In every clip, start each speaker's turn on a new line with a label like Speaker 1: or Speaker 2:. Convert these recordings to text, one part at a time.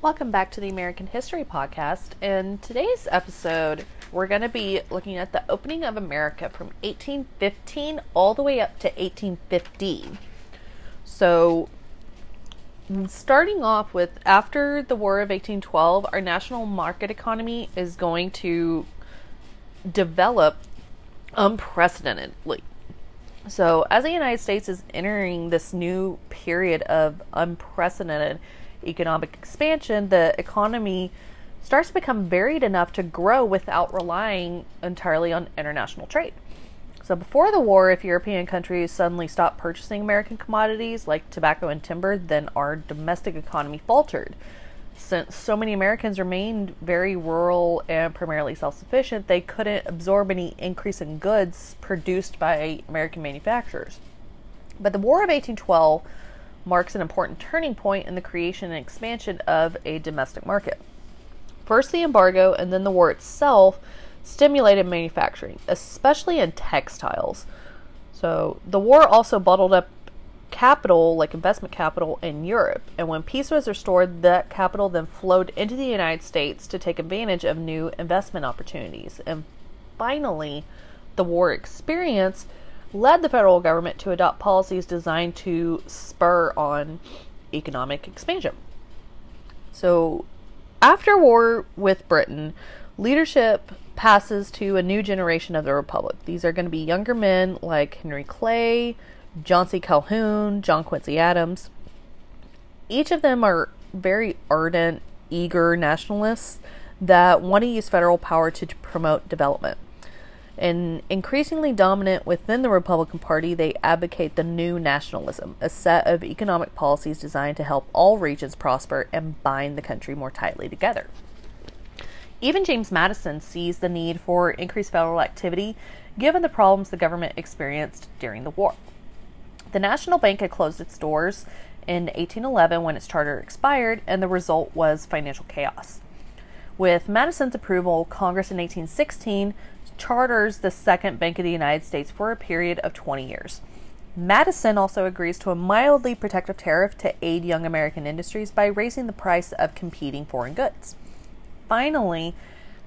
Speaker 1: Welcome back to the American History Podcast. In today's episode, we're going to be looking at the opening of America from 1815 all the way up to 1850. So, starting off with after the War of 1812, our national market economy is going to develop unprecedentedly. So, as the United States is entering this new period of unprecedented economic expansion, the economy starts to become varied enough to grow without relying entirely on international trade. So, before the war, if European countries suddenly stopped purchasing American commodities like tobacco and timber, then our domestic economy faltered. Since so many Americans remained very rural and primarily self sufficient, they couldn't absorb any increase in goods produced by American manufacturers. But the War of 1812 marks an important turning point in the creation and expansion of a domestic market. First, the embargo and then the war itself stimulated manufacturing, especially in textiles. So, the war also bottled up capital, like investment capital, in Europe. And when peace was restored, that capital then flowed into the United States to take advantage of new investment opportunities. And finally, the war experience led the federal government to adopt policies designed to spur on economic expansion. So, after war with Britain, leadership passes to a new generation of the Republic. These are going to be younger men like Henry Clay, John C. Calhoun, John Quincy Adams. Each of them are very ardent, eager nationalists that want to use federal power to promote development. And increasingly dominant within the Republican Party, they advocate the new nationalism, a set of economic policies designed to help all regions prosper and bind the country more tightly together. Even James Madison sees the need for increased federal activity given the problems the government experienced during the war. The National Bank had closed its doors in 1811 when its charter expired, and the result was financial chaos. With Madison's approval, Congress in 1816 charters the Second Bank of the United States for a period of 20 years. Madison also agrees to a mildly protective tariff to aid young American industries by raising the price of competing foreign goods. Finally,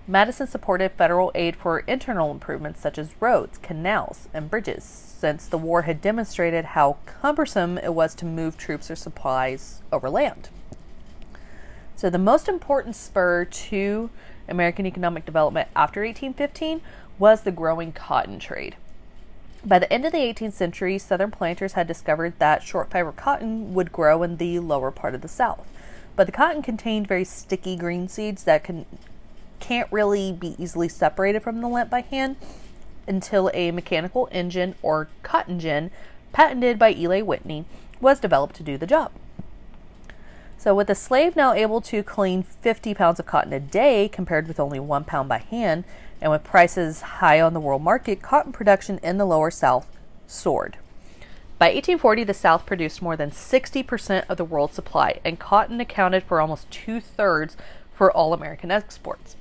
Speaker 1: Madison supported federal aid for internal improvements such as roads, canals, and bridges, since the war had demonstrated how cumbersome it was to move troops or supplies over land. So, the most important spur to American economic development after 1815 was the growing cotton trade. By the end of the 18th century, southern planters had discovered that short fiber cotton would grow in the lower part of the South. But the cotton contained very sticky green seeds that can, can't really be easily separated from the lint by hand until a mechanical engine or cotton gin, patented by Eli Whitney, was developed to do the job. So, with a slave now able to clean 50 pounds of cotton a day compared with only one pound by hand, and with prices high on the world market, cotton production in the lower South soared. By 1840, the South produced more than 60% of the world's supply, and cotton accounted for almost two thirds for all American exports.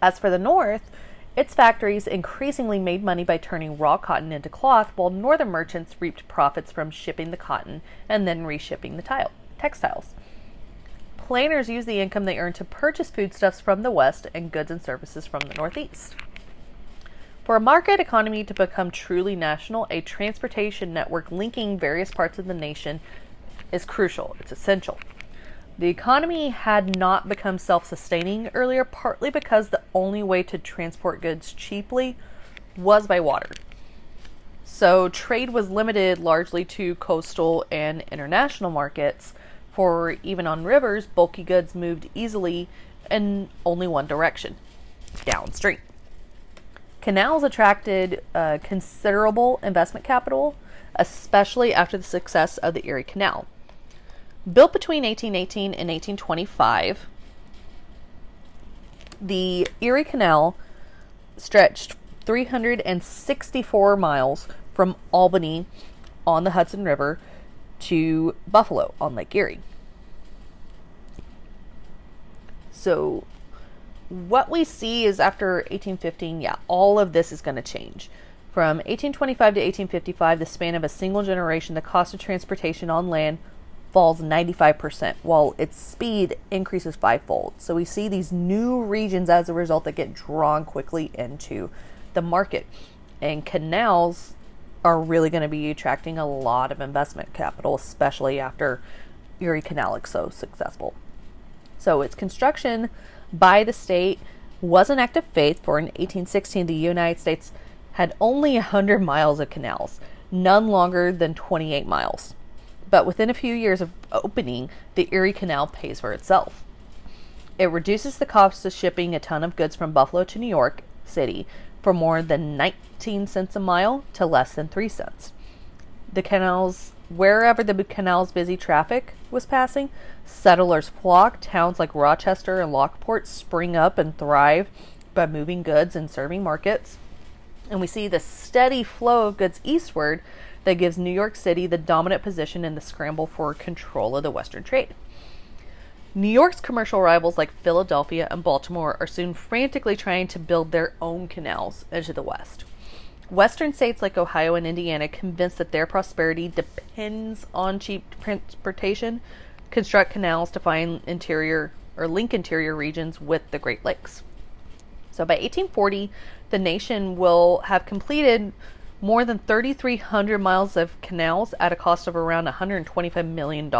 Speaker 1: As for the North, its factories increasingly made money by turning raw cotton into cloth, while northern merchants reaped profits from shipping the cotton and then reshipping the tile textiles. Planters use the income they earn to purchase foodstuffs from the West and goods and services from the Northeast. For a market economy to become truly national, a transportation network linking various parts of the nation is crucial. It's essential. The economy had not become self sustaining earlier, partly because the only way to transport goods cheaply was by water. So trade was limited largely to coastal and international markets. For even on rivers, bulky goods moved easily in only one direction downstream. Canals attracted uh, considerable investment capital, especially after the success of the Erie Canal. Built between 1818 and 1825, the Erie Canal stretched 364 miles from Albany on the Hudson River to Buffalo on Lake Erie. So, what we see is after 1815, yeah, all of this is going to change. From 1825 to 1855, the span of a single generation, the cost of transportation on land falls 95%, while its speed increases fivefold. So we see these new regions as a result that get drawn quickly into the market. And canals are really going to be attracting a lot of investment capital, especially after Erie Canal is so successful. So its construction by the state was an act of faith, for in 1816 the United States had only 100 miles of canals, none longer than 28 miles. But within a few years of opening, the Erie Canal pays for itself. It reduces the cost of shipping a ton of goods from Buffalo to New York City from more than 19 cents a mile to less than 3 cents. The canals, wherever the canal's busy traffic was passing, settlers flocked. Towns like Rochester and Lockport spring up and thrive by moving goods and serving markets. And we see the steady flow of goods eastward that gives New York City the dominant position in the scramble for control of the Western trade. New York's commercial rivals like Philadelphia and Baltimore are soon frantically trying to build their own canals into the West. Western states like Ohio and Indiana, convinced that their prosperity depends on cheap transportation, construct canals to find interior or link interior regions with the Great Lakes. So by 1840, the nation will have completed more than 3,300 miles of canals at a cost of around $125 million.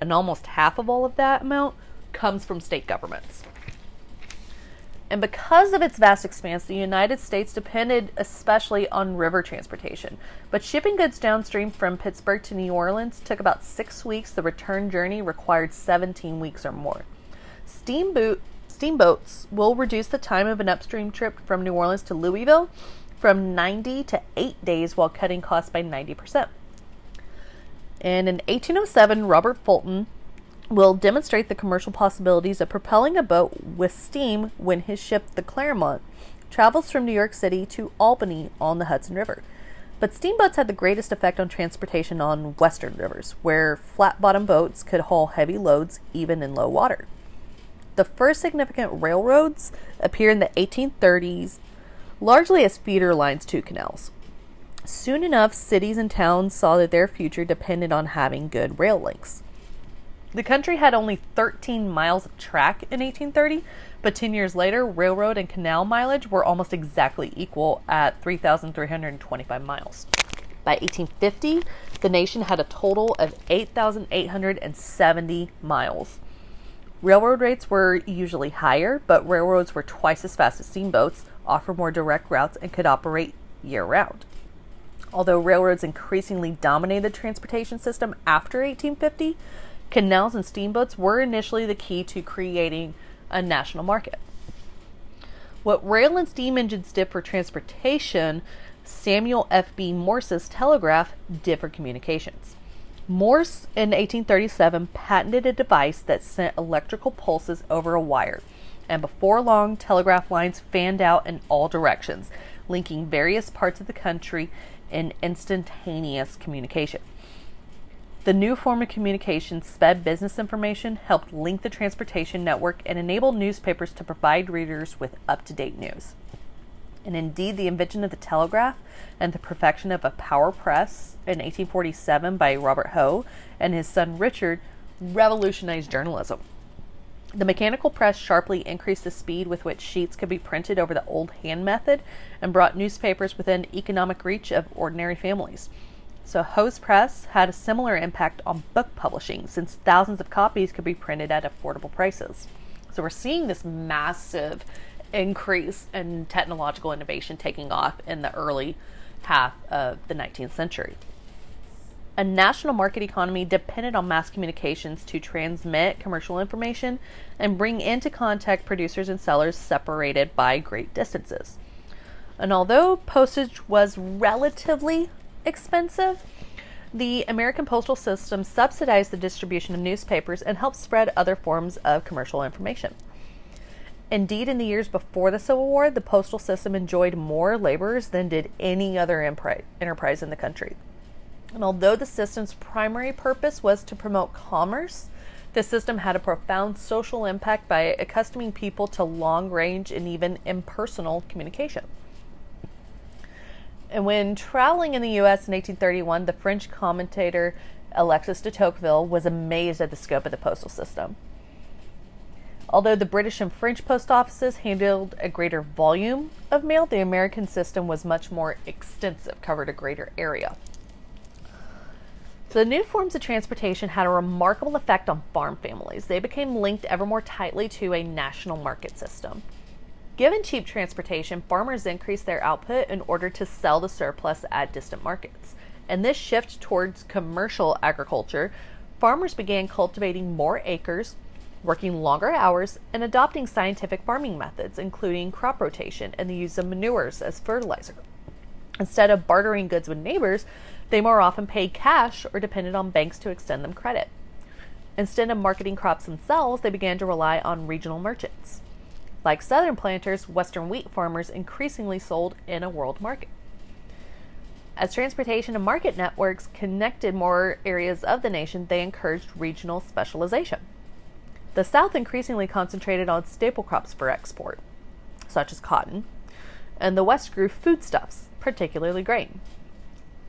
Speaker 1: And almost half of all of that amount comes from state governments. And because of its vast expanse, the United States depended especially on river transportation. But shipping goods downstream from Pittsburgh to New Orleans took about six weeks. The return journey required 17 weeks or more. Steamboat, steamboats will reduce the time of an upstream trip from New Orleans to Louisville from 90 to 8 days while cutting costs by 90%. And in 1807, Robert Fulton will demonstrate the commercial possibilities of propelling a boat with steam when his ship, the Clermont, travels from New York City to Albany on the Hudson River. But steamboats had the greatest effect on transportation on western rivers, where flat bottom boats could haul heavy loads even in low water. The first significant railroads appear in the 1830s, largely as feeder lines to canals. Soon enough, cities and towns saw that their future depended on having good rail links. The country had only 13 miles of track in 1830, but 10 years later, railroad and canal mileage were almost exactly equal at 3,325 miles. By 1850, the nation had a total of 8,870 miles. Railroad rates were usually higher, but railroads were twice as fast as steamboats, offer more direct routes, and could operate year round. Although railroads increasingly dominated the transportation system after 1850, Canals and steamboats were initially the key to creating a national market. What rail and steam engines did for transportation, Samuel F.B. Morse's telegraph did for communications. Morse in 1837 patented a device that sent electrical pulses over a wire, and before long, telegraph lines fanned out in all directions, linking various parts of the country in instantaneous communication. The new form of communication sped business information, helped link the transportation network, and enabled newspapers to provide readers with up to date news. And indeed, the invention of the telegraph and the perfection of a power press in 1847 by Robert Hoe and his son Richard revolutionized journalism. The mechanical press sharply increased the speed with which sheets could be printed over the old hand method and brought newspapers within economic reach of ordinary families. So Hoe's Press had a similar impact on book publishing since thousands of copies could be printed at affordable prices. So we're seeing this massive increase in technological innovation taking off in the early half of the 19th century. A national market economy depended on mass communications to transmit commercial information and bring into contact producers and sellers separated by great distances. And although postage was relatively expensive, the American postal system subsidized the distribution of newspapers and helped spread other forms of commercial information. Indeed, in the years before the Civil War, the postal system enjoyed more laborers than did any other enterprise in the country. And although the system's primary purpose was to promote commerce, the system had a profound social impact by accustoming people to long range and even impersonal communication. And when traveling in the U.S. in 1831, the French commentator Alexis de Tocqueville was amazed at the scope of the postal system. Although the British and French post offices handled a greater volume of mail, the American system was much more extensive, covered a greater area. The new forms of transportation had a remarkable effect on farm families. They became linked ever more tightly to a national market system. Given cheap transportation, farmers increased their output in order to sell the surplus at distant markets. And this shift towards commercial agriculture, farmers began cultivating more acres, working longer hours, and adopting scientific farming methods, including crop rotation and the use of manures as fertilizer. Instead of bartering goods with neighbors, they more often paid cash or depended on banks to extend them credit. Instead of marketing crops themselves, they began to rely on regional merchants. Like southern planters, western wheat farmers increasingly sold in a world market. As transportation and market networks connected more areas of the nation, they encouraged regional specialization. The South increasingly concentrated on staple crops for export, such as cotton, and the West grew foodstuffs, particularly grain.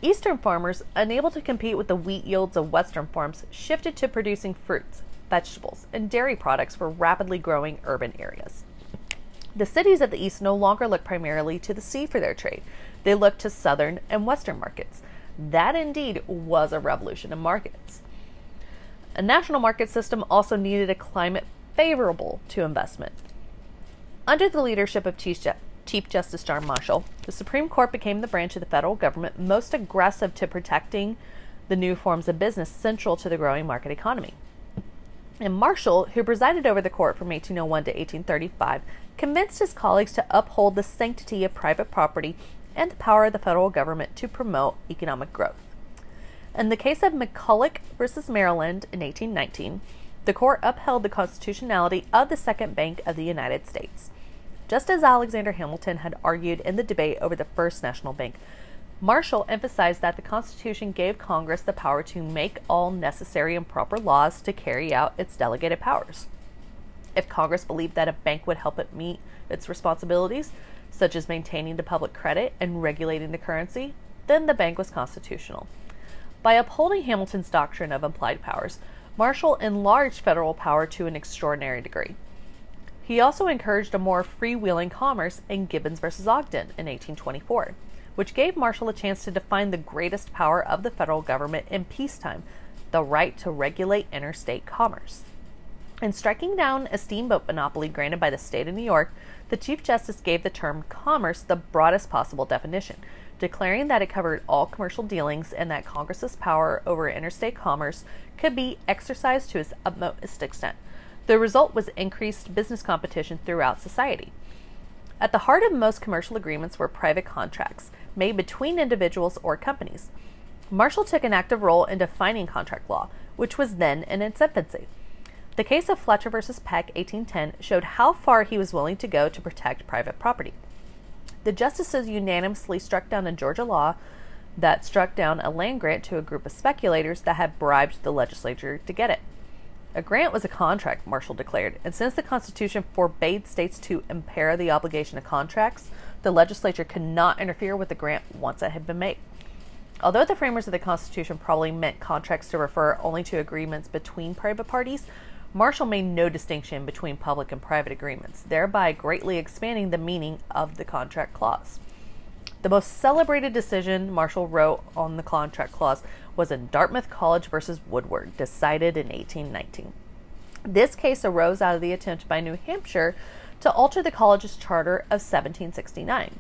Speaker 1: Eastern farmers, unable to compete with the wheat yields of Western farms, shifted to producing fruits, vegetables, and dairy products for rapidly growing urban areas. The cities of the East no longer looked primarily to the sea for their trade. They looked to southern and western markets. That indeed was a revolution in markets. A national market system also needed a climate favorable to investment. Under the leadership of Chief, Chief Justice John Marshall, the Supreme Court became the branch of the federal government most aggressive to protecting the new forms of business central to the growing market economy. And Marshall, who presided over the court from 1801 to 1835, convinced his colleagues to uphold the sanctity of private property and the power of the federal government to promote economic growth. In the case of McCulloch versus Maryland in 1819, the court upheld the constitutionality of the Second Bank of the United States. Just as Alexander Hamilton had argued in the debate over the First National Bank, Marshall emphasized that the Constitution gave Congress the power to make all necessary and proper laws to carry out its delegated powers. If Congress believed that a bank would help it meet its responsibilities, such as maintaining the public credit and regulating the currency, then the bank was constitutional. By upholding Hamilton's doctrine of implied powers, Marshall enlarged federal power to an extraordinary degree. He also encouraged a more freewheeling commerce in Gibbons v. Ogden in 1824, which gave Marshall a chance to define the greatest power of the federal government in peacetime the right to regulate interstate commerce. In striking down a steamboat monopoly granted by the state of New York, the Chief Justice gave the term commerce the broadest possible definition, declaring that it covered all commercial dealings and that Congress's power over interstate commerce could be exercised to its utmost extent. The result was increased business competition throughout society. At the heart of most commercial agreements were private contracts made between individuals or companies. Marshall took an active role in defining contract law, which was then in its infancy. The case of Fletcher versus Peck, 1810, showed how far he was willing to go to protect private property. The justices unanimously struck down a Georgia law that struck down a land grant to a group of speculators that had bribed the legislature to get it. A grant was a contract, Marshall declared, and since the Constitution forbade states to impair the obligation of contracts, the legislature could not interfere with the grant once it had been made. Although the framers of the Constitution probably meant contracts to refer only to agreements between private parties, Marshall made no distinction between public and private agreements, thereby greatly expanding the meaning of the contract clause. The most celebrated decision Marshall wrote on the contract clause was in Dartmouth College versus Woodward, decided in 1819. This case arose out of the attempt by New Hampshire to alter the college's charter of 1769.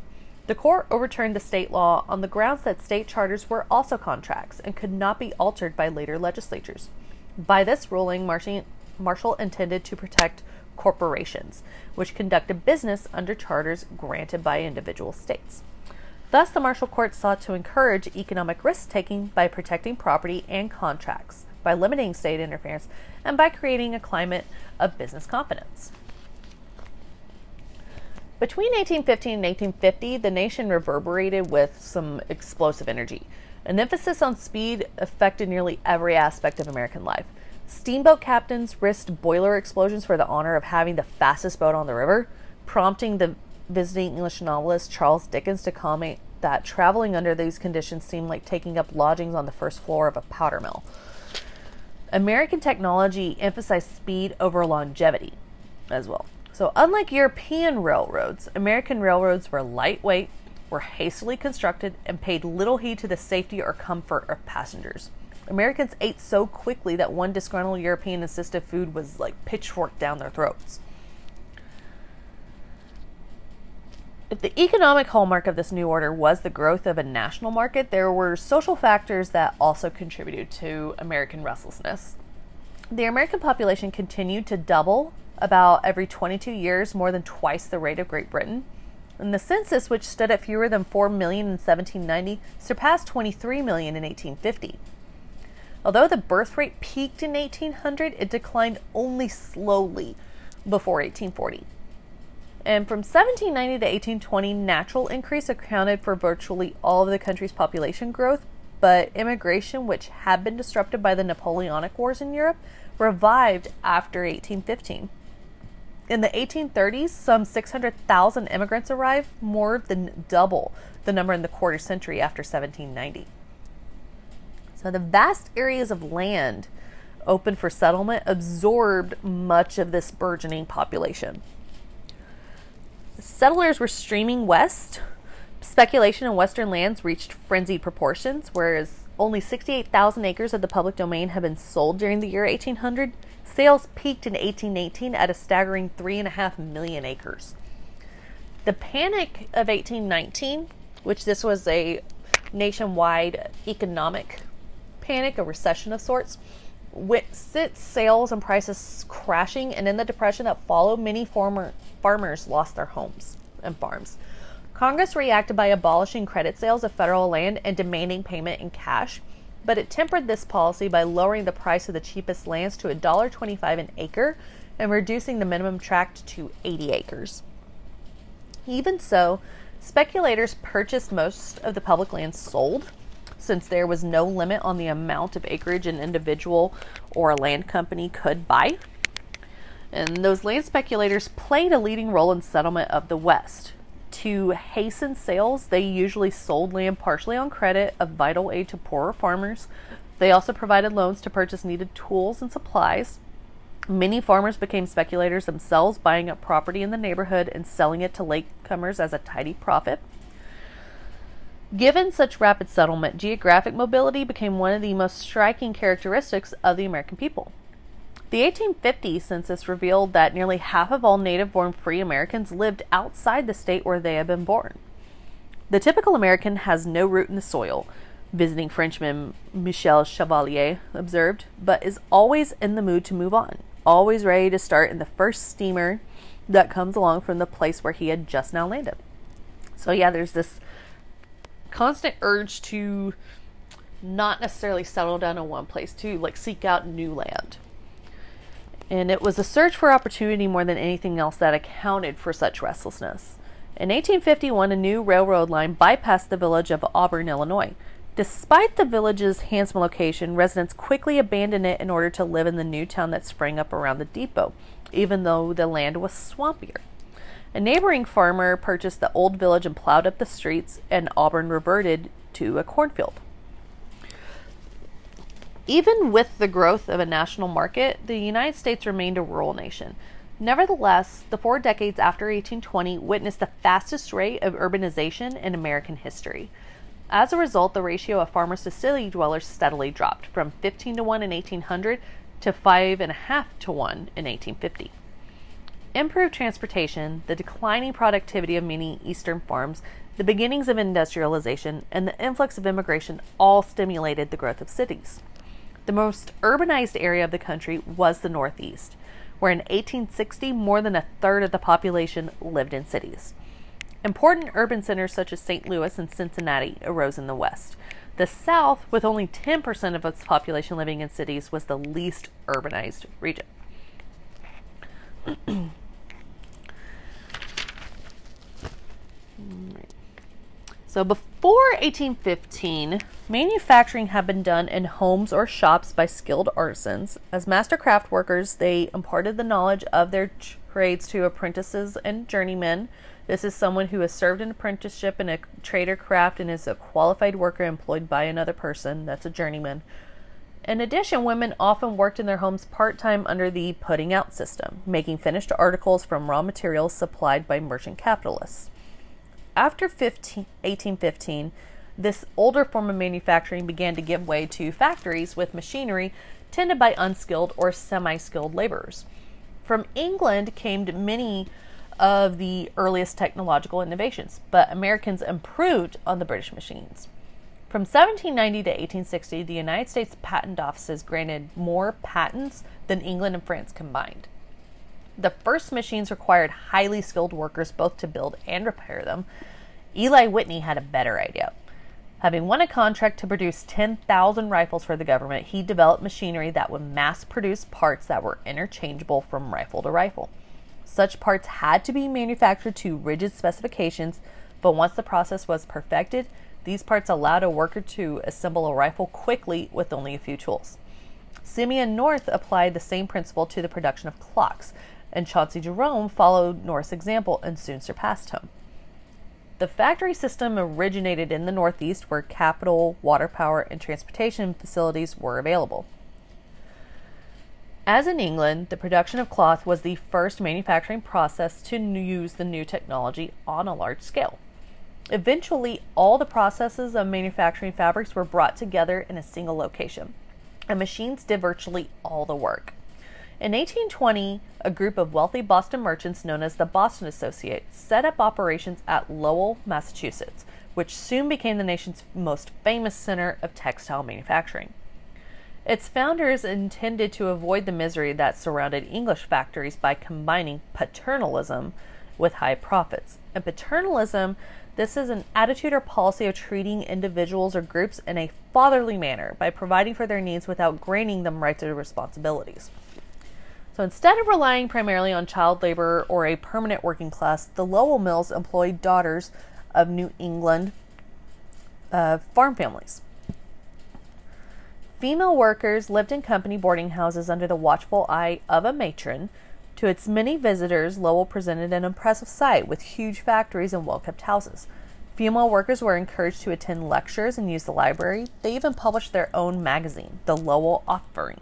Speaker 1: The court overturned the state law on the grounds that state charters were also contracts and could not be altered by later legislatures. By this ruling, Marshall intended to protect corporations, which conducted business under charters granted by individual states. Thus, the Marshall Court sought to encourage economic risk taking by protecting property and contracts, by limiting state interference, and by creating a climate of business confidence. Between 1815 and 1850, the nation reverberated with some explosive energy. An emphasis on speed affected nearly every aspect of American life. Steamboat captains risked boiler explosions for the honor of having the fastest boat on the river, prompting the visiting English novelist Charles Dickens to comment, that traveling under these conditions seemed like taking up lodgings on the first floor of a powder mill. American technology emphasized speed over longevity as well. So, unlike European railroads, American railroads were lightweight, were hastily constructed, and paid little heed to the safety or comfort of passengers. Americans ate so quickly that one disgruntled European insisted food was like pitchforked down their throats. If the economic hallmark of this new order was the growth of a national market, there were social factors that also contributed to American restlessness. The American population continued to double about every 22 years, more than twice the rate of Great Britain. And the census, which stood at fewer than 4 million in 1790, surpassed 23 million in 1850. Although the birth rate peaked in 1800, it declined only slowly before 1840. And from 1790 to 1820, natural increase accounted for virtually all of the country's population growth, but immigration, which had been disrupted by the Napoleonic Wars in Europe, revived after 1815. In the 1830s, some 600,000 immigrants arrived, more than double the number in the quarter century after 1790. So the vast areas of land open for settlement absorbed much of this burgeoning population. Settlers were streaming west. Speculation in western lands reached frenzied proportions, whereas only 68,000 acres of the public domain had been sold during the year 1800. Sales peaked in 1818 at a staggering 3.5 million acres. The Panic of 1819, which this was a nationwide economic panic, a recession of sorts, sent sales and prices crashing, and in the depression that followed, many former farmers lost their homes and farms. Congress reacted by abolishing credit sales of federal land and demanding payment in cash, but it tempered this policy by lowering the price of the cheapest lands to $1.25 an acre and reducing the minimum tract to 80 acres. Even so, speculators purchased most of the public lands sold since there was no limit on the amount of acreage an individual or a land company could buy. And those land speculators played a leading role in settlement of the West. To hasten sales, they usually sold land partially on credit, a vital aid to poorer farmers. They also provided loans to purchase needed tools and supplies. Many farmers became speculators themselves, buying up property in the neighborhood and selling it to latecomers as a tidy profit. Given such rapid settlement, geographic mobility became one of the most striking characteristics of the American people. The 1850 census revealed that nearly half of all native born free Americans lived outside the state where they had been born. The typical American has no root in the soil, visiting Frenchman Michel Chevalier observed, but is always in the mood to move on, always ready to start in the first steamer that comes along from the place where he had just now landed. So, yeah, there's this constant urge to not necessarily settle down in one place, to like seek out new land and it was a search for opportunity more than anything else that accounted for such restlessness. In 1851, a new railroad line bypassed the village of Auburn, Illinois. Despite the village's handsome location, residents quickly abandoned it in order to live in the new town that sprang up around the depot, even though the land was swampier. A neighboring farmer purchased the old village and plowed up the streets, and Auburn reverted to a cornfield. Even with the growth of a national market, the United States remained a rural nation. Nevertheless, the four decades after 1820 witnessed the fastest rate of urbanization in American history. As a result, the ratio of farmers to city dwellers steadily dropped from 15 to 1 in 1800 to 5.5 to 1 in 1850. Improved transportation, the declining productivity of many eastern farms, the beginnings of industrialization, and the influx of immigration all stimulated the growth of cities. The most urbanized area of the country was the Northeast, where in 1860 more than a third of the population lived in cities. Important urban centers such as St. Louis and Cincinnati arose in the West. The South, with only 10% of its population living in cities, was the least urbanized region. so, bef- Before 1815, manufacturing had been done in homes or shops by skilled artisans. As master craft workers, they imparted the knowledge of their trades to apprentices and journeymen. This is someone who has served an apprenticeship in a trade or craft and is a qualified worker employed by another person. That's a journeyman. In addition, women often worked in their homes part time under the putting out system, making finished articles from raw materials supplied by merchant capitalists. After 15, 1815, this older form of manufacturing began to give way to factories with machinery tended by unskilled or semi skilled laborers. From England came many of the earliest technological innovations, but Americans improved on the British machines. From 1790 to 1860, the United States patent offices granted more patents than England and France combined. The first machines required highly skilled workers both to build and repair them. Eli Whitney had a better idea. Having won a contract to produce 10,000 rifles for the government, he developed machinery that would mass produce parts that were interchangeable from rifle to rifle. Such parts had to be manufactured to rigid specifications, but once the process was perfected, these parts allowed a worker to assemble a rifle quickly with only a few tools. Simeon North applied the same principle to the production of clocks, and Chauncey Jerome followed North's example and soon surpassed him. The factory system originated in the Northeast where capital, water power, and transportation facilities were available. As in England, the production of cloth was the first manufacturing process to use the new technology on a large scale. Eventually, all the processes of manufacturing fabrics were brought together in a single location, and machines did virtually all the work. In 1820, a group of wealthy Boston merchants known as the Boston Associates set up operations at Lowell, Massachusetts, which soon became the nation's most famous center of textile manufacturing. Its founders intended to avoid the misery that surrounded English factories by combining paternalism with high profits. And paternalism, this is an attitude or policy of treating individuals or groups in a fatherly manner by providing for their needs without granting them rights or responsibilities. So instead of relying primarily on child labor or a permanent working class, the Lowell Mills employed daughters of New England uh, farm families. Female workers lived in company boarding houses under the watchful eye of a matron. To its many visitors, Lowell presented an impressive sight with huge factories and well kept houses. Female workers were encouraged to attend lectures and use the library. They even published their own magazine, the Lowell Offering.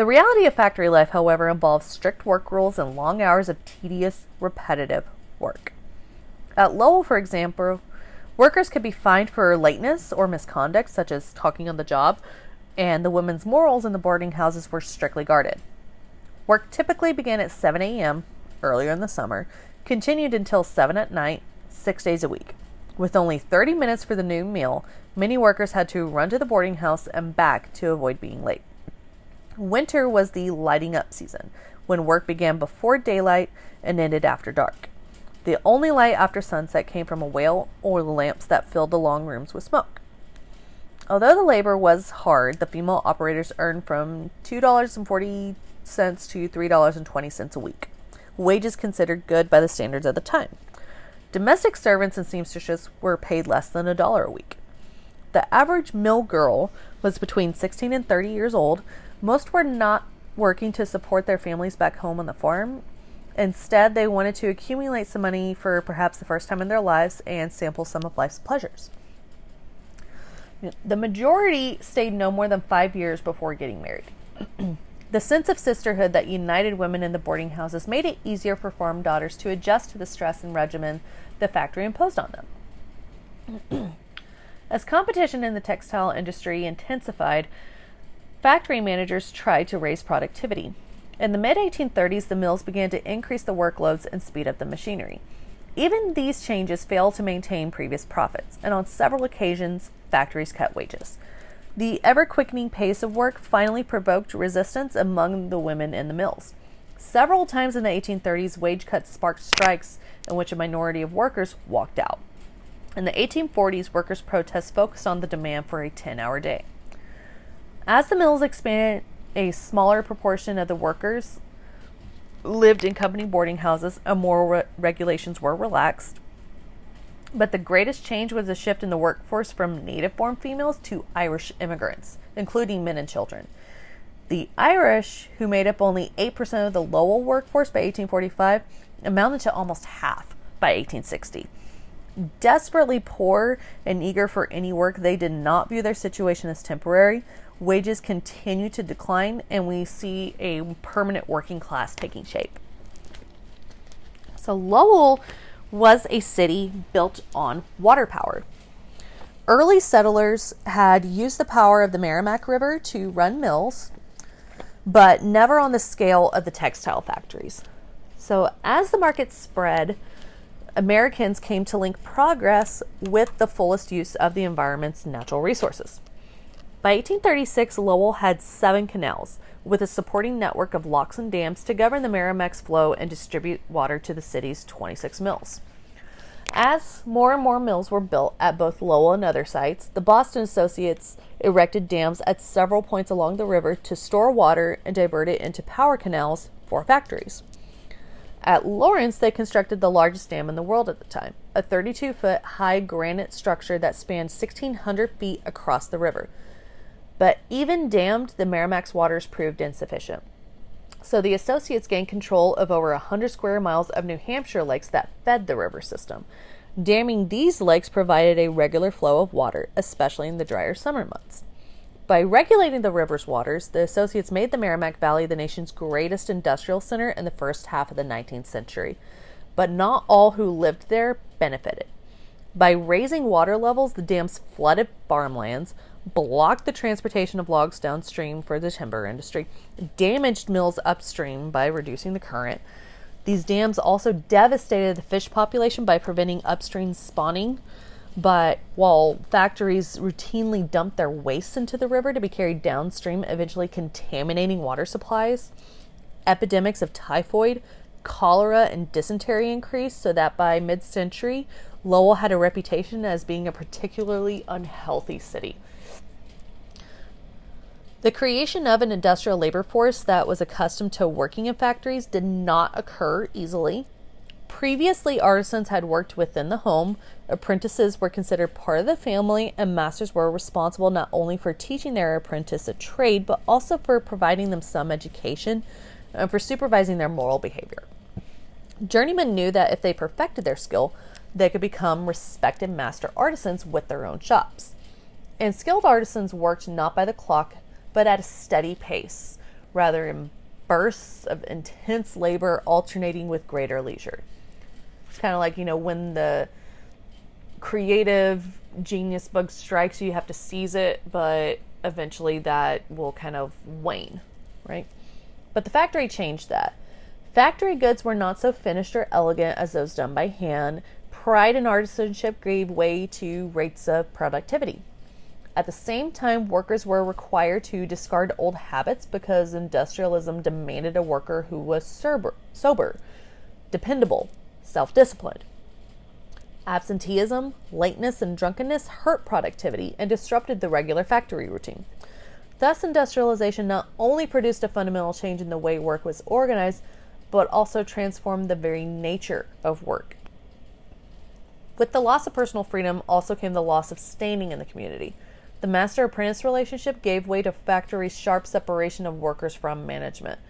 Speaker 1: The reality of factory life, however, involves strict work rules and long hours of tedious, repetitive work. At Lowell, for example, Workers could be fined for lateness or misconduct, such as talking on the job, and the women's morals in the boarding houses were strictly guarded. Work typically began at 7 a.m. earlier in the summer, continued until 7 at night, six days a week. With only 30 minutes for the noon meal, many workers had to run to the boarding house and back to avoid being late. Winter was the lighting up season, when work began before daylight and ended after dark. The only light after sunset came from a whale oil lamps that filled the long rooms with smoke. Although the labor was hard, the female operators earned from $2.40 to $3.20 a week, wages considered good by the standards of the time. Domestic servants and seamstresses were paid less than a dollar a week. The average mill girl was between 16 and 30 years old. Most were not working to support their families back home on the farm, Instead, they wanted to accumulate some money for perhaps the first time in their lives and sample some of life's pleasures. The majority stayed no more than five years before getting married. the sense of sisterhood that united women in the boarding houses made it easier for farm daughters to adjust to the stress and regimen the factory imposed on them. As competition in the textile industry intensified, factory managers tried to raise productivity. In the mid 1830s, the mills began to increase the workloads and speed up the machinery. Even these changes failed to maintain previous profits, and on several occasions, factories cut wages. The ever quickening pace of work finally provoked resistance among the women in the mills. Several times in the 1830s, wage cuts sparked strikes in which a minority of workers walked out. In the 1840s, workers' protests focused on the demand for a 10 hour day. As the mills expanded, a smaller proportion of the workers lived in company boarding houses and more re- regulations were relaxed. But the greatest change was a shift in the workforce from native born females to Irish immigrants, including men and children. The Irish, who made up only 8% of the Lowell workforce by 1845, amounted to almost half by 1860. Desperately poor and eager for any work, they did not view their situation as temporary. Wages continue to decline, and we see a permanent working class taking shape. So, Lowell was a city built on water power. Early settlers had used the power of the Merrimack River to run mills, but never on the scale of the textile factories. So, as the market spread, Americans came to link progress with the fullest use of the environment's natural resources. By 1836, Lowell had seven canals, with a supporting network of locks and dams to govern the Merrimack's flow and distribute water to the city's 26 mills. As more and more mills were built at both Lowell and other sites, the Boston Associates erected dams at several points along the river to store water and divert it into power canals for factories. At Lawrence, they constructed the largest dam in the world at the time, a 32 foot high granite structure that spanned 1,600 feet across the river. But even dammed, the Merrimack's waters proved insufficient. So the Associates gained control of over 100 square miles of New Hampshire lakes that fed the river system. Damming these lakes provided a regular flow of water, especially in the drier summer months. By regulating the river's waters, the Associates made the Merrimack Valley the nation's greatest industrial center in the first half of the 19th century. But not all who lived there benefited. By raising water levels, the dams flooded farmlands, blocked the transportation of logs downstream for the timber industry, damaged mills upstream by reducing the current. These dams also devastated the fish population by preventing upstream spawning but while factories routinely dumped their waste into the river to be carried downstream, eventually contaminating water supplies, epidemics of typhoid, cholera, and dysentery increased, so that by mid century, Lowell had a reputation as being a particularly unhealthy city. The creation of an industrial labor force that was accustomed to working in factories did not occur easily. Previously, artisans had worked within the home, apprentices were considered part of the family, and masters were responsible not only for teaching their apprentice a trade, but also for providing them some education and for supervising their moral behavior. Journeymen knew that if they perfected their skill, they could become respected master artisans with their own shops. And skilled artisans worked not by the clock, but at a steady pace, rather in bursts of intense labor alternating with greater leisure. It's kind of like, you know, when the creative genius bug strikes you, have to seize it, but eventually that will kind of wane, right? But the factory changed that. Factory goods were not so finished or elegant as those done by hand. Pride and artisanship gave way to rates of productivity. At the same time, workers were required to discard old habits because industrialism demanded a worker who was sober, sober dependable, self disciplined. Absenteeism, lateness, and drunkenness hurt productivity and disrupted the regular factory routine. Thus, industrialization not only produced a fundamental change in the way work was organized, but also transformed the very nature of work. With the loss of personal freedom also came the loss of standing in the community. The master apprentice relationship gave way to factory's sharp separation of workers from management.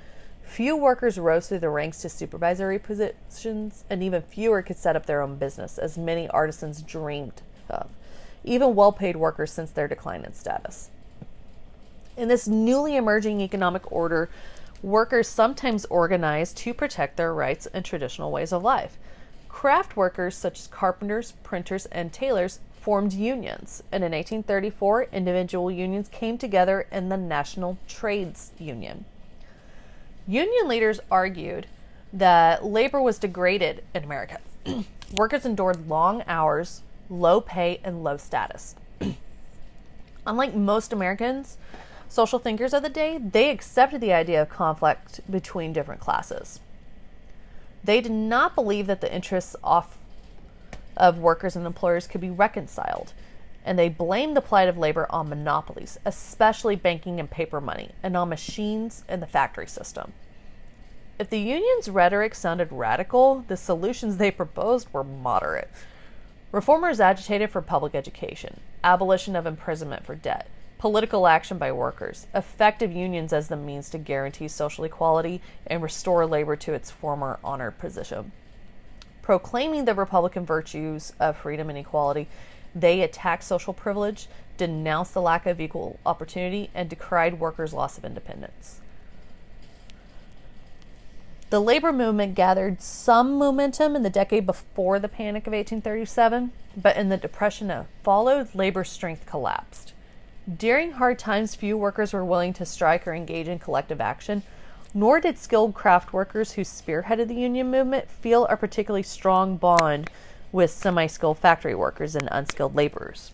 Speaker 1: Few workers rose through the ranks to supervisory positions, and even fewer could set up their own business, as many artisans dreamed of, even well paid workers since their decline in status. In this newly emerging economic order, workers sometimes organized to protect their rights and traditional ways of life. Craft workers, such as carpenters, printers, and tailors, formed unions, and in 1834, individual unions came together in the National Trades Union. Union leaders argued that labor was degraded in America. Workers endured long hours, low pay, and low status. Unlike most Americans, social thinkers of the day, they accepted the idea of conflict between different classes. They did not believe that the interests of, of workers and employers could be reconciled and they blamed the plight of labor on monopolies, especially banking and paper money, and on machines and the factory system. If the union's rhetoric sounded radical, the solutions they proposed were moderate. Reformers agitated for public education, abolition of imprisonment for debt, political action by workers, effective unions as the means to guarantee social equality and restore labor to its former honored position. Proclaiming the Republican virtues of freedom and equality, they attacked social privilege, denounced the lack of equal opportunity, and decried workers' loss of independence. The labor movement gathered some momentum in the decade before the Panic of 1837, but in the Depression that followed, labor strength collapsed. During hard times, few workers were willing to strike or engage in collective action, nor did skilled craft workers who spearheaded the union movement feel a particularly strong bond with semi skilled factory workers and unskilled laborers.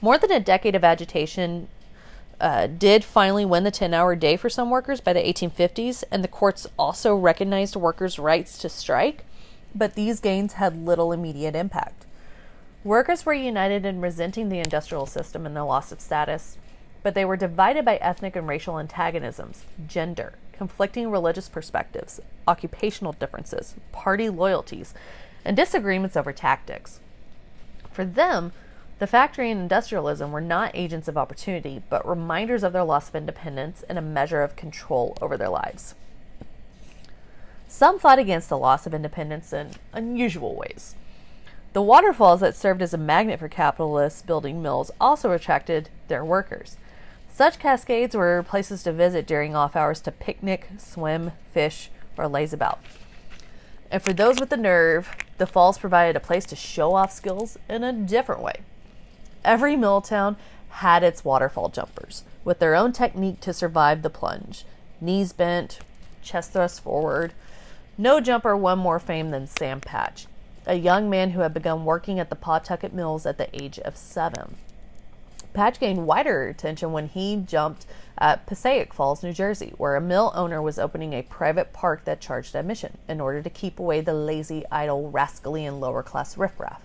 Speaker 1: More than a decade of agitation uh, did finally win the 10 hour day for some workers by the 1850s, and the courts also recognized workers' rights to strike, but these gains had little immediate impact. Workers were united in resenting the industrial system and the loss of status, but they were divided by ethnic and racial antagonisms, gender, conflicting religious perspectives, occupational differences, party loyalties, and disagreements over tactics. For them, the factory and industrialism were not agents of opportunity, but reminders of their loss of independence and a measure of control over their lives. Some fought against the loss of independence in unusual ways. The waterfalls that served as a magnet for capitalists building mills also attracted their workers. Such cascades were places to visit during off hours to picnic, swim, fish, or laze about. And for those with the nerve, the falls provided a place to show off skills in a different way. Every mill town had its waterfall jumpers, with their own technique to survive the plunge knees bent, chest thrust forward. No jumper won more fame than Sam Patch, a young man who had begun working at the Pawtucket Mills at the age of seven. Patch gained wider attention when he jumped at Passaic Falls, New Jersey, where a mill owner was opening a private park that charged admission in order to keep away the lazy, idle, rascally, and lower class riffraff.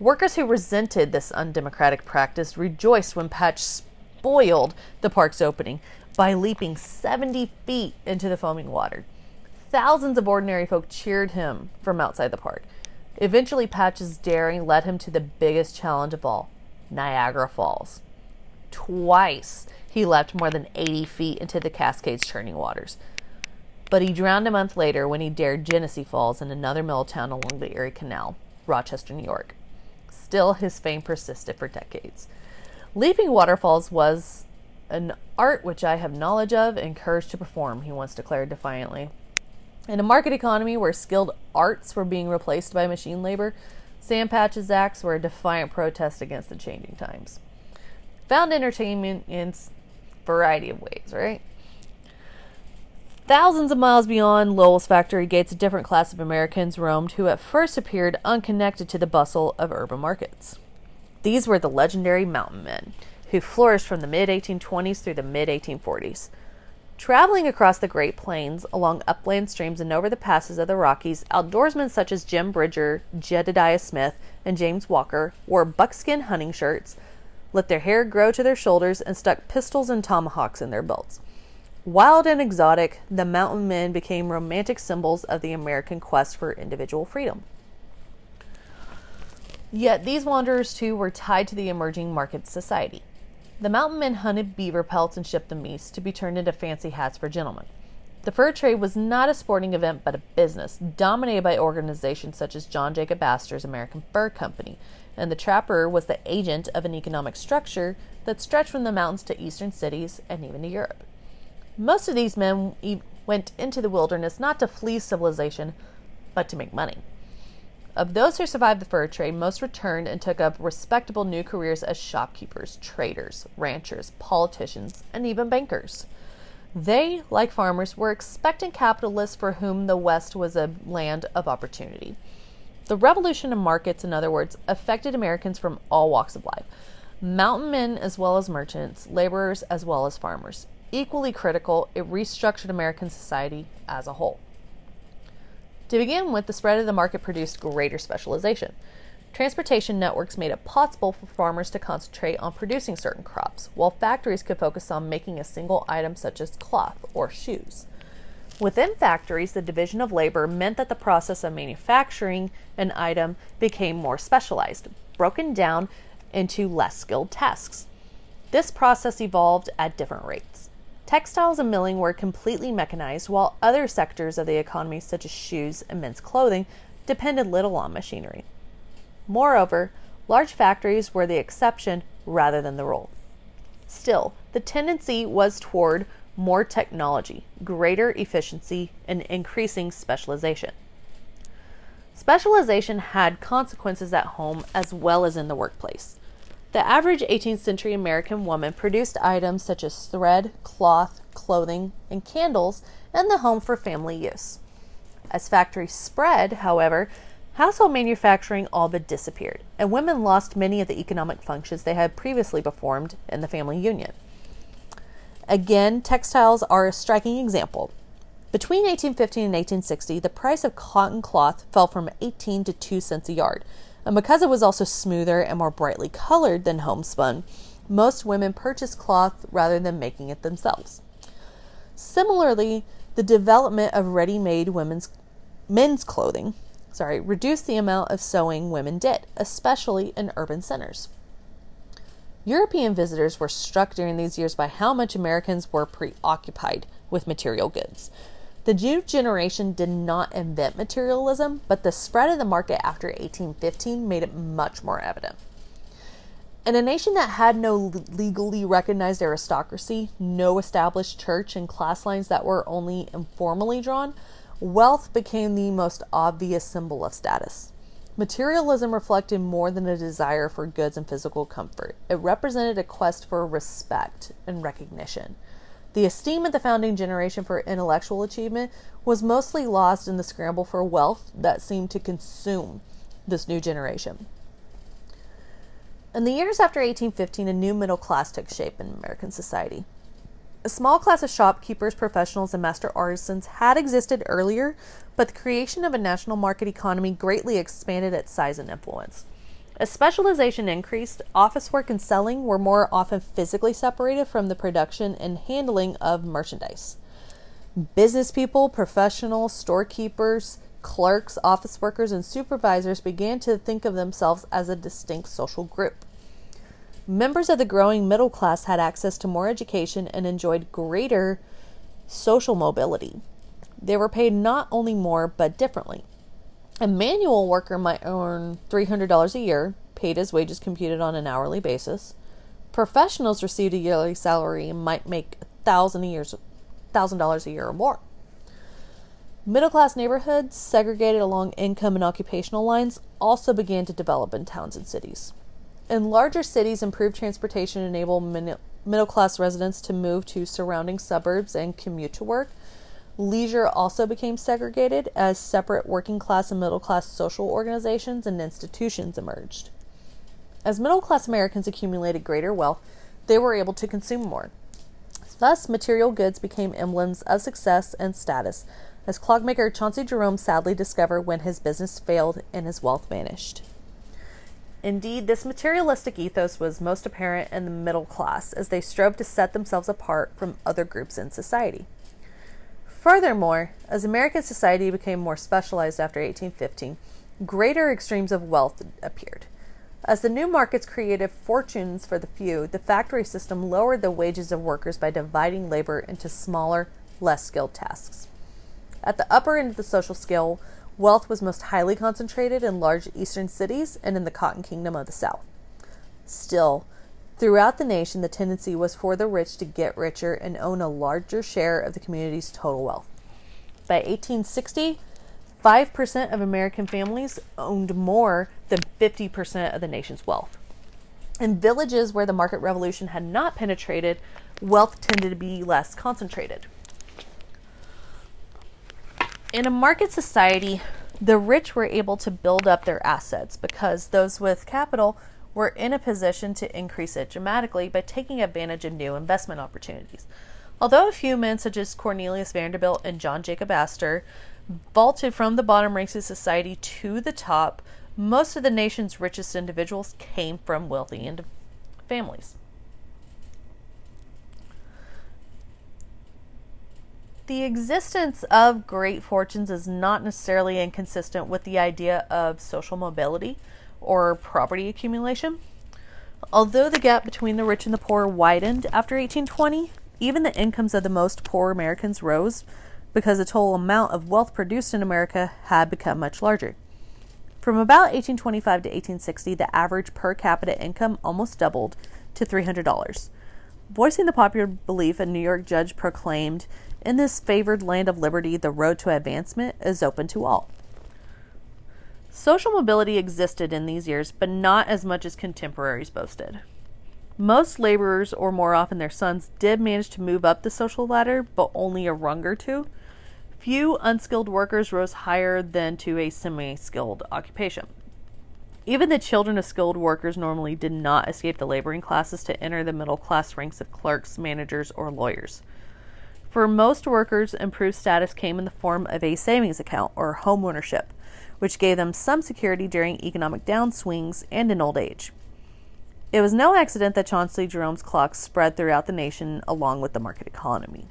Speaker 1: Workers who resented this undemocratic practice rejoiced when Patch spoiled the park's opening by leaping 70 feet into the foaming water. Thousands of ordinary folk cheered him from outside the park. Eventually, Patch's daring led him to the biggest challenge of all Niagara Falls. Twice he leapt more than 80 feet into the Cascades' churning waters. But he drowned a month later when he dared Genesee Falls in another mill town along the Erie Canal, Rochester, New York. Still, his fame persisted for decades. Leaping waterfalls was an art which I have knowledge of and courage to perform, he once declared defiantly. In a market economy where skilled arts were being replaced by machine labor, Sam Patch's acts were a defiant protest against the changing times. Found entertainment in variety of ways, right? Thousands of miles beyond Lowell's factory gates, a different class of Americans roamed who at first appeared unconnected to the bustle of urban markets. These were the legendary mountain men, who flourished from the mid 1820s through the mid 1840s. Traveling across the Great Plains, along upland streams, and over the passes of the Rockies, outdoorsmen such as Jim Bridger, Jedediah Smith, and James Walker wore buckskin hunting shirts, let their hair grow to their shoulders, and stuck pistols and tomahawks in their belts. Wild and exotic, the mountain men became romantic symbols of the American quest for individual freedom. Yet these wanderers too were tied to the emerging market society. The mountain men hunted beaver pelts and shipped them east to be turned into fancy hats for gentlemen. The fur trade was not a sporting event but a business, dominated by organizations such as John Jacob Astor's American Fur Company, and the trapper was the agent of an economic structure that stretched from the mountains to eastern cities and even to Europe. Most of these men went into the wilderness not to flee civilization, but to make money. Of those who survived the fur trade, most returned and took up respectable new careers as shopkeepers, traders, ranchers, politicians, and even bankers. They, like farmers, were expectant capitalists for whom the West was a land of opportunity. The revolution in markets, in other words, affected Americans from all walks of life mountain men as well as merchants, laborers as well as farmers. Equally critical, it restructured American society as a whole. To begin with, the spread of the market produced greater specialization. Transportation networks made it possible for farmers to concentrate on producing certain crops, while factories could focus on making a single item such as cloth or shoes. Within factories, the division of labor meant that the process of manufacturing an item became more specialized, broken down into less skilled tasks. This process evolved at different rates. Textiles and milling were completely mechanized, while other sectors of the economy, such as shoes and men's clothing, depended little on machinery. Moreover, large factories were the exception rather than the rule. Still, the tendency was toward more technology, greater efficiency, and increasing specialization. Specialization had consequences at home as well as in the workplace. The average 18th century American woman produced items such as thread, cloth, clothing, and candles in the home for family use. As factories spread, however, household manufacturing all but disappeared, and women lost many of the economic functions they had previously performed in the family union. Again, textiles are a striking example. Between 1815 and 1860, the price of cotton cloth fell from 18 to 2 cents a yard. And because it was also smoother and more brightly colored than homespun, most women purchased cloth rather than making it themselves. Similarly, the development of ready-made women's men's clothing, sorry, reduced the amount of sewing women did, especially in urban centers. European visitors were struck during these years by how much Americans were preoccupied with material goods. The Jew generation did not invent materialism, but the spread of the market after 1815 made it much more evident. In a nation that had no legally recognized aristocracy, no established church, and class lines that were only informally drawn, wealth became the most obvious symbol of status. Materialism reflected more than a desire for goods and physical comfort. It represented a quest for respect and recognition. The esteem of the founding generation for intellectual achievement was mostly lost in the scramble for wealth that seemed to consume this new generation. In the years after 1815, a new middle class took shape in American society. A small class of shopkeepers, professionals, and master artisans had existed earlier, but the creation of a national market economy greatly expanded its size and influence. As specialization increased, office work and selling were more often physically separated from the production and handling of merchandise. Business people, professionals, storekeepers, clerks, office workers, and supervisors began to think of themselves as a distinct social group. Members of the growing middle class had access to more education and enjoyed greater social mobility. They were paid not only more, but differently. A manual worker might earn $300 a year, paid as wages computed on an hourly basis. Professionals received a yearly salary and might make 1,000 a year, $1,000 a year or more. Middle class neighborhoods, segregated along income and occupational lines, also began to develop in towns and cities. In larger cities, improved transportation enabled middle class residents to move to surrounding suburbs and commute to work. Leisure also became segregated as separate working class and middle class social organizations and institutions emerged. As middle class Americans accumulated greater wealth, they were able to consume more. Thus, material goods became emblems of success and status, as clockmaker Chauncey Jerome sadly discovered when his business failed and his wealth vanished. Indeed, this materialistic ethos was most apparent in the middle class as they strove to set themselves apart from other groups in society. Furthermore, as American society became more specialized after 1815, greater extremes of wealth appeared. As the new markets created fortunes for the few, the factory system lowered the wages of workers by dividing labor into smaller, less skilled tasks. At the upper end of the social scale Wealth was most highly concentrated in large eastern cities and in the cotton kingdom of the South. Still, throughout the nation, the tendency was for the rich to get richer and own a larger share of the community's total wealth. By 1860, 5% of American families owned more than 50% of the nation's wealth. In villages where the market revolution had not penetrated, wealth tended to be less concentrated. In a market society, the rich were able to build up their assets because those with capital were in a position to increase it dramatically by taking advantage of new investment opportunities. Although a few men, such as Cornelius Vanderbilt and John Jacob Astor, vaulted from the bottom ranks of society to the top, most of the nation's richest individuals came from wealthy families. The existence of great fortunes is not necessarily inconsistent with the idea of social mobility or property accumulation. Although the gap between the rich and the poor widened after 1820, even the incomes of the most poor Americans rose because the total amount of wealth produced in America had become much larger. From about 1825 to 1860, the average per capita income almost doubled to $300. Voicing the popular belief, a New York judge proclaimed in this favored land of liberty, the road to advancement is open to all. Social mobility existed in these years, but not as much as contemporaries boasted. Most laborers, or more often their sons, did manage to move up the social ladder, but only a rung or two. Few unskilled workers rose higher than to a semi skilled occupation. Even the children of skilled workers normally did not escape the laboring classes to enter the middle class ranks of clerks, managers, or lawyers. For most workers, improved status came in the form of a savings account or home ownership, which gave them some security during economic downswings and in old age. It was no accident that Chauncey Jerome's clocks spread throughout the nation along with the market economy.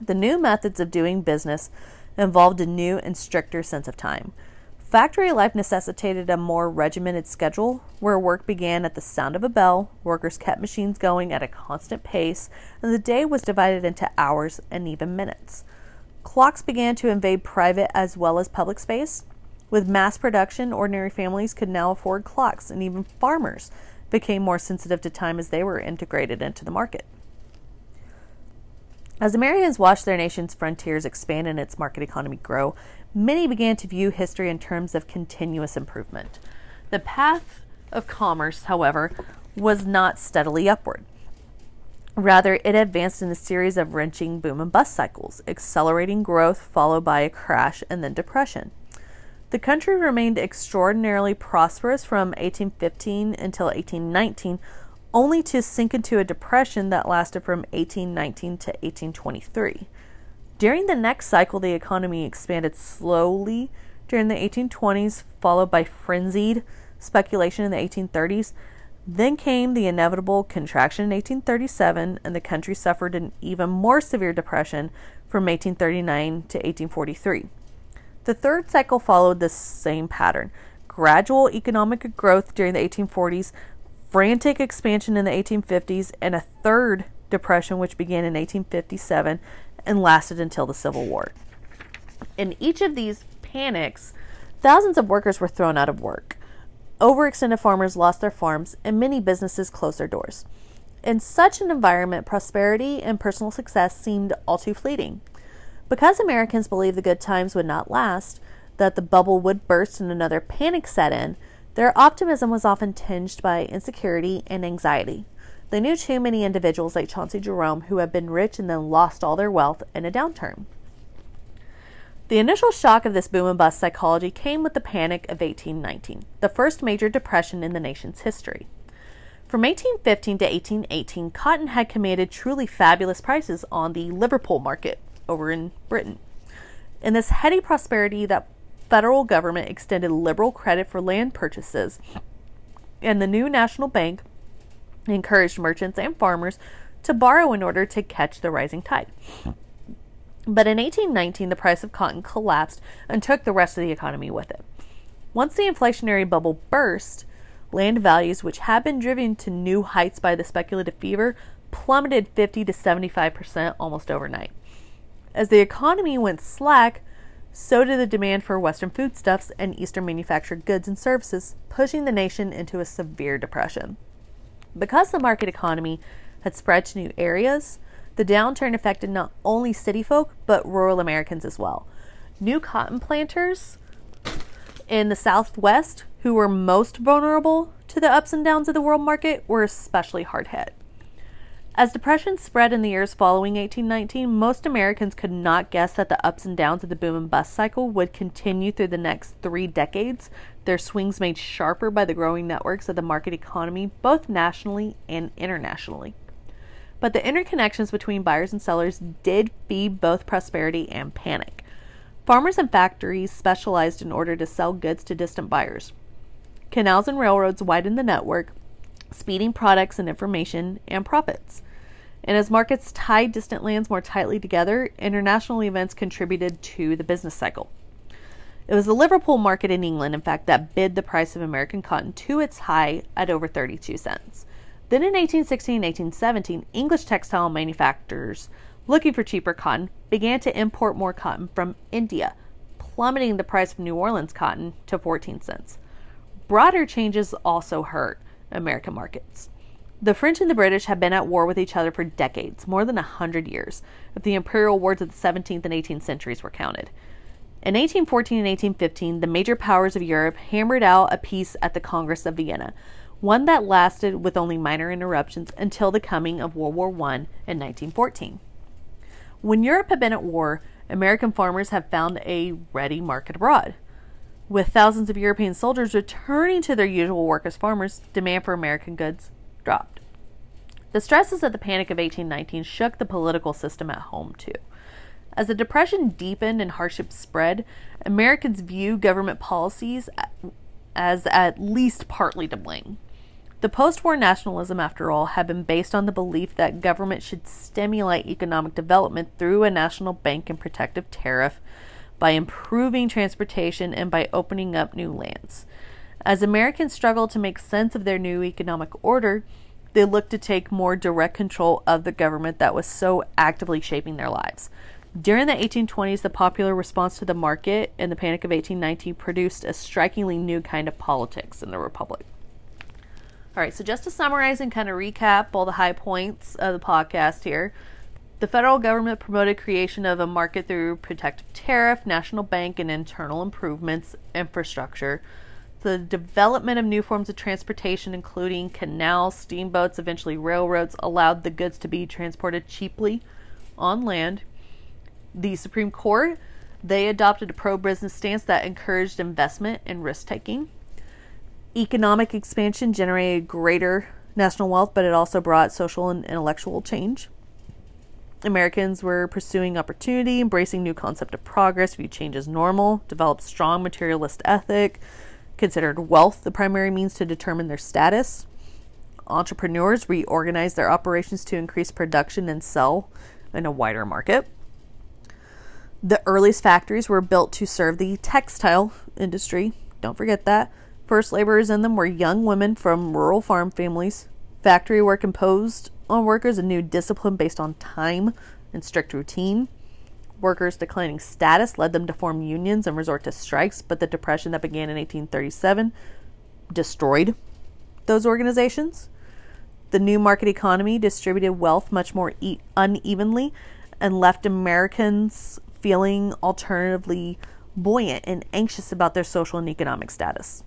Speaker 1: The new methods of doing business involved a new and stricter sense of time. Factory life necessitated a more regimented schedule where work began at the sound of a bell, workers kept machines going at a constant pace, and the day was divided into hours and even minutes. Clocks began to invade private as well as public space. With mass production, ordinary families could now afford clocks, and even farmers became more sensitive to time as they were integrated into the market. As Americans watched their nation's frontiers expand and its market economy grow, many began to view history in terms of continuous improvement. The path of commerce, however, was not steadily upward. Rather, it advanced in a series of wrenching boom and bust cycles, accelerating growth followed by a crash and then depression. The country remained extraordinarily prosperous from 1815 until 1819, only to sink into a depression that lasted from 1819 to 1823. During the next cycle, the economy expanded slowly during the 1820s, followed by frenzied speculation in the 1830s. Then came the inevitable contraction in 1837, and the country suffered an even more severe depression from 1839 to 1843. The third cycle followed the same pattern gradual economic growth during the 1840s, frantic expansion in the 1850s, and a third depression which began in 1857 and lasted until the Civil War. In each of these panics, thousands of workers were thrown out of work. Overextended farmers lost their farms, and many businesses closed their doors. In such an environment, prosperity and personal success seemed all too fleeting. Because Americans believed the good times would not last, that the bubble would burst and another panic set in, their optimism was often tinged by insecurity and anxiety. They knew too many individuals like Chauncey Jerome who had been rich and then lost all their wealth in a downturn. The initial shock of this boom and bust psychology came with the Panic of 1819, the first major depression in the nation's history. From 1815 to 1818, cotton had commanded truly fabulous prices on the Liverpool market over in Britain. In this heady prosperity, the federal government extended liberal credit for land purchases, and the new national bank encouraged merchants and farmers to borrow in order to catch the rising tide. But in 1819, the price of cotton collapsed and took the rest of the economy with it. Once the inflationary bubble burst, land values, which had been driven to new heights by the speculative fever, plummeted 50 to 75 percent almost overnight. As the economy went slack, so did the demand for Western foodstuffs and Eastern manufactured goods and services, pushing the nation into a severe depression. Because the market economy had spread to new areas, the downturn affected not only city folk, but rural Americans as well. New cotton planters in the Southwest, who were most vulnerable to the ups and downs of the world market, were especially hard hit. As depression spread in the years following 1819, most Americans could not guess that the ups and downs of the boom and bust cycle would continue through the next three decades, their swings made sharper by the growing networks of the market economy, both nationally and internationally. But the interconnections between buyers and sellers did feed both prosperity and panic. Farmers and factories specialized in order to sell goods to distant buyers. Canals and railroads widened the network, speeding products and information and profits. And as markets tied distant lands more tightly together, international events contributed to the business cycle. It was the Liverpool market in England, in fact, that bid the price of American cotton to its high at over 32 cents. Then in 1816 and 1817, English textile manufacturers, looking for cheaper cotton, began to import more cotton from India, plummeting the price of New Orleans cotton to 14 cents. Broader changes also hurt American markets. The French and the British have been at war with each other for decades, more than a hundred years, if the imperial wars of the 17th and 18th centuries were counted. In 1814 and 1815, the major powers of Europe hammered out a peace at the Congress of Vienna, one that lasted with only minor interruptions until the coming of World War I in 1914. When Europe had been at war, American farmers have found a ready market abroad. With thousands of European soldiers returning to their usual work as farmers, demand for American goods dropped. The stresses of the Panic of 1819 shook the political system at home, too. As the Depression deepened and hardships spread, Americans view government policies as at least partly to blame. The post war nationalism, after all, had been based on the belief that government should stimulate economic development through a national bank and protective tariff by improving transportation and by opening up new lands. As Americans struggled to make sense of their new economic order, they looked to take more direct control of the government that was so actively shaping their lives. During the 1820s, the popular response to the market and the Panic of 1819 produced a strikingly new kind of politics in the Republic. All right, so just to summarize and kind of recap all the high points of the podcast here. The federal government promoted creation of a market through protective tariff, national bank, and internal improvements infrastructure. The development of new forms of transportation, including canals, steamboats, eventually railroads, allowed the goods to be transported cheaply on land the Supreme Court, they adopted a pro business stance that encouraged investment and risk taking. Economic expansion generated greater national wealth, but it also brought social and intellectual change. Americans were pursuing opportunity, embracing new concept of progress, viewed change as normal, developed strong materialist ethic, considered wealth the primary means to determine their status. Entrepreneurs reorganized their operations to increase production and sell in a wider market. The earliest factories were built to serve the textile industry. Don't forget that. First laborers in them were young women from rural farm families. Factory work imposed on workers a new discipline based on time and strict routine. Workers' declining status led them to form unions and resort to strikes, but the depression that began in 1837 destroyed those organizations. The new market economy distributed wealth much more e- unevenly and left Americans feeling alternatively buoyant and anxious about their social and economic status.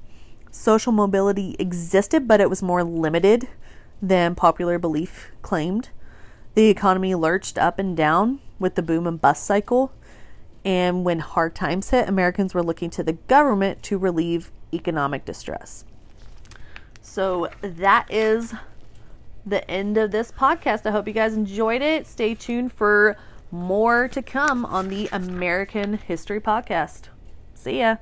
Speaker 1: Social mobility existed, but it was more limited than popular belief claimed. The economy lurched up and down with the boom and bust cycle. And when hard times hit, Americans were looking to the government to relieve economic distress. So that is the end of this podcast. I hope you guys enjoyed it. Stay tuned for more to come on the American History Podcast. See ya.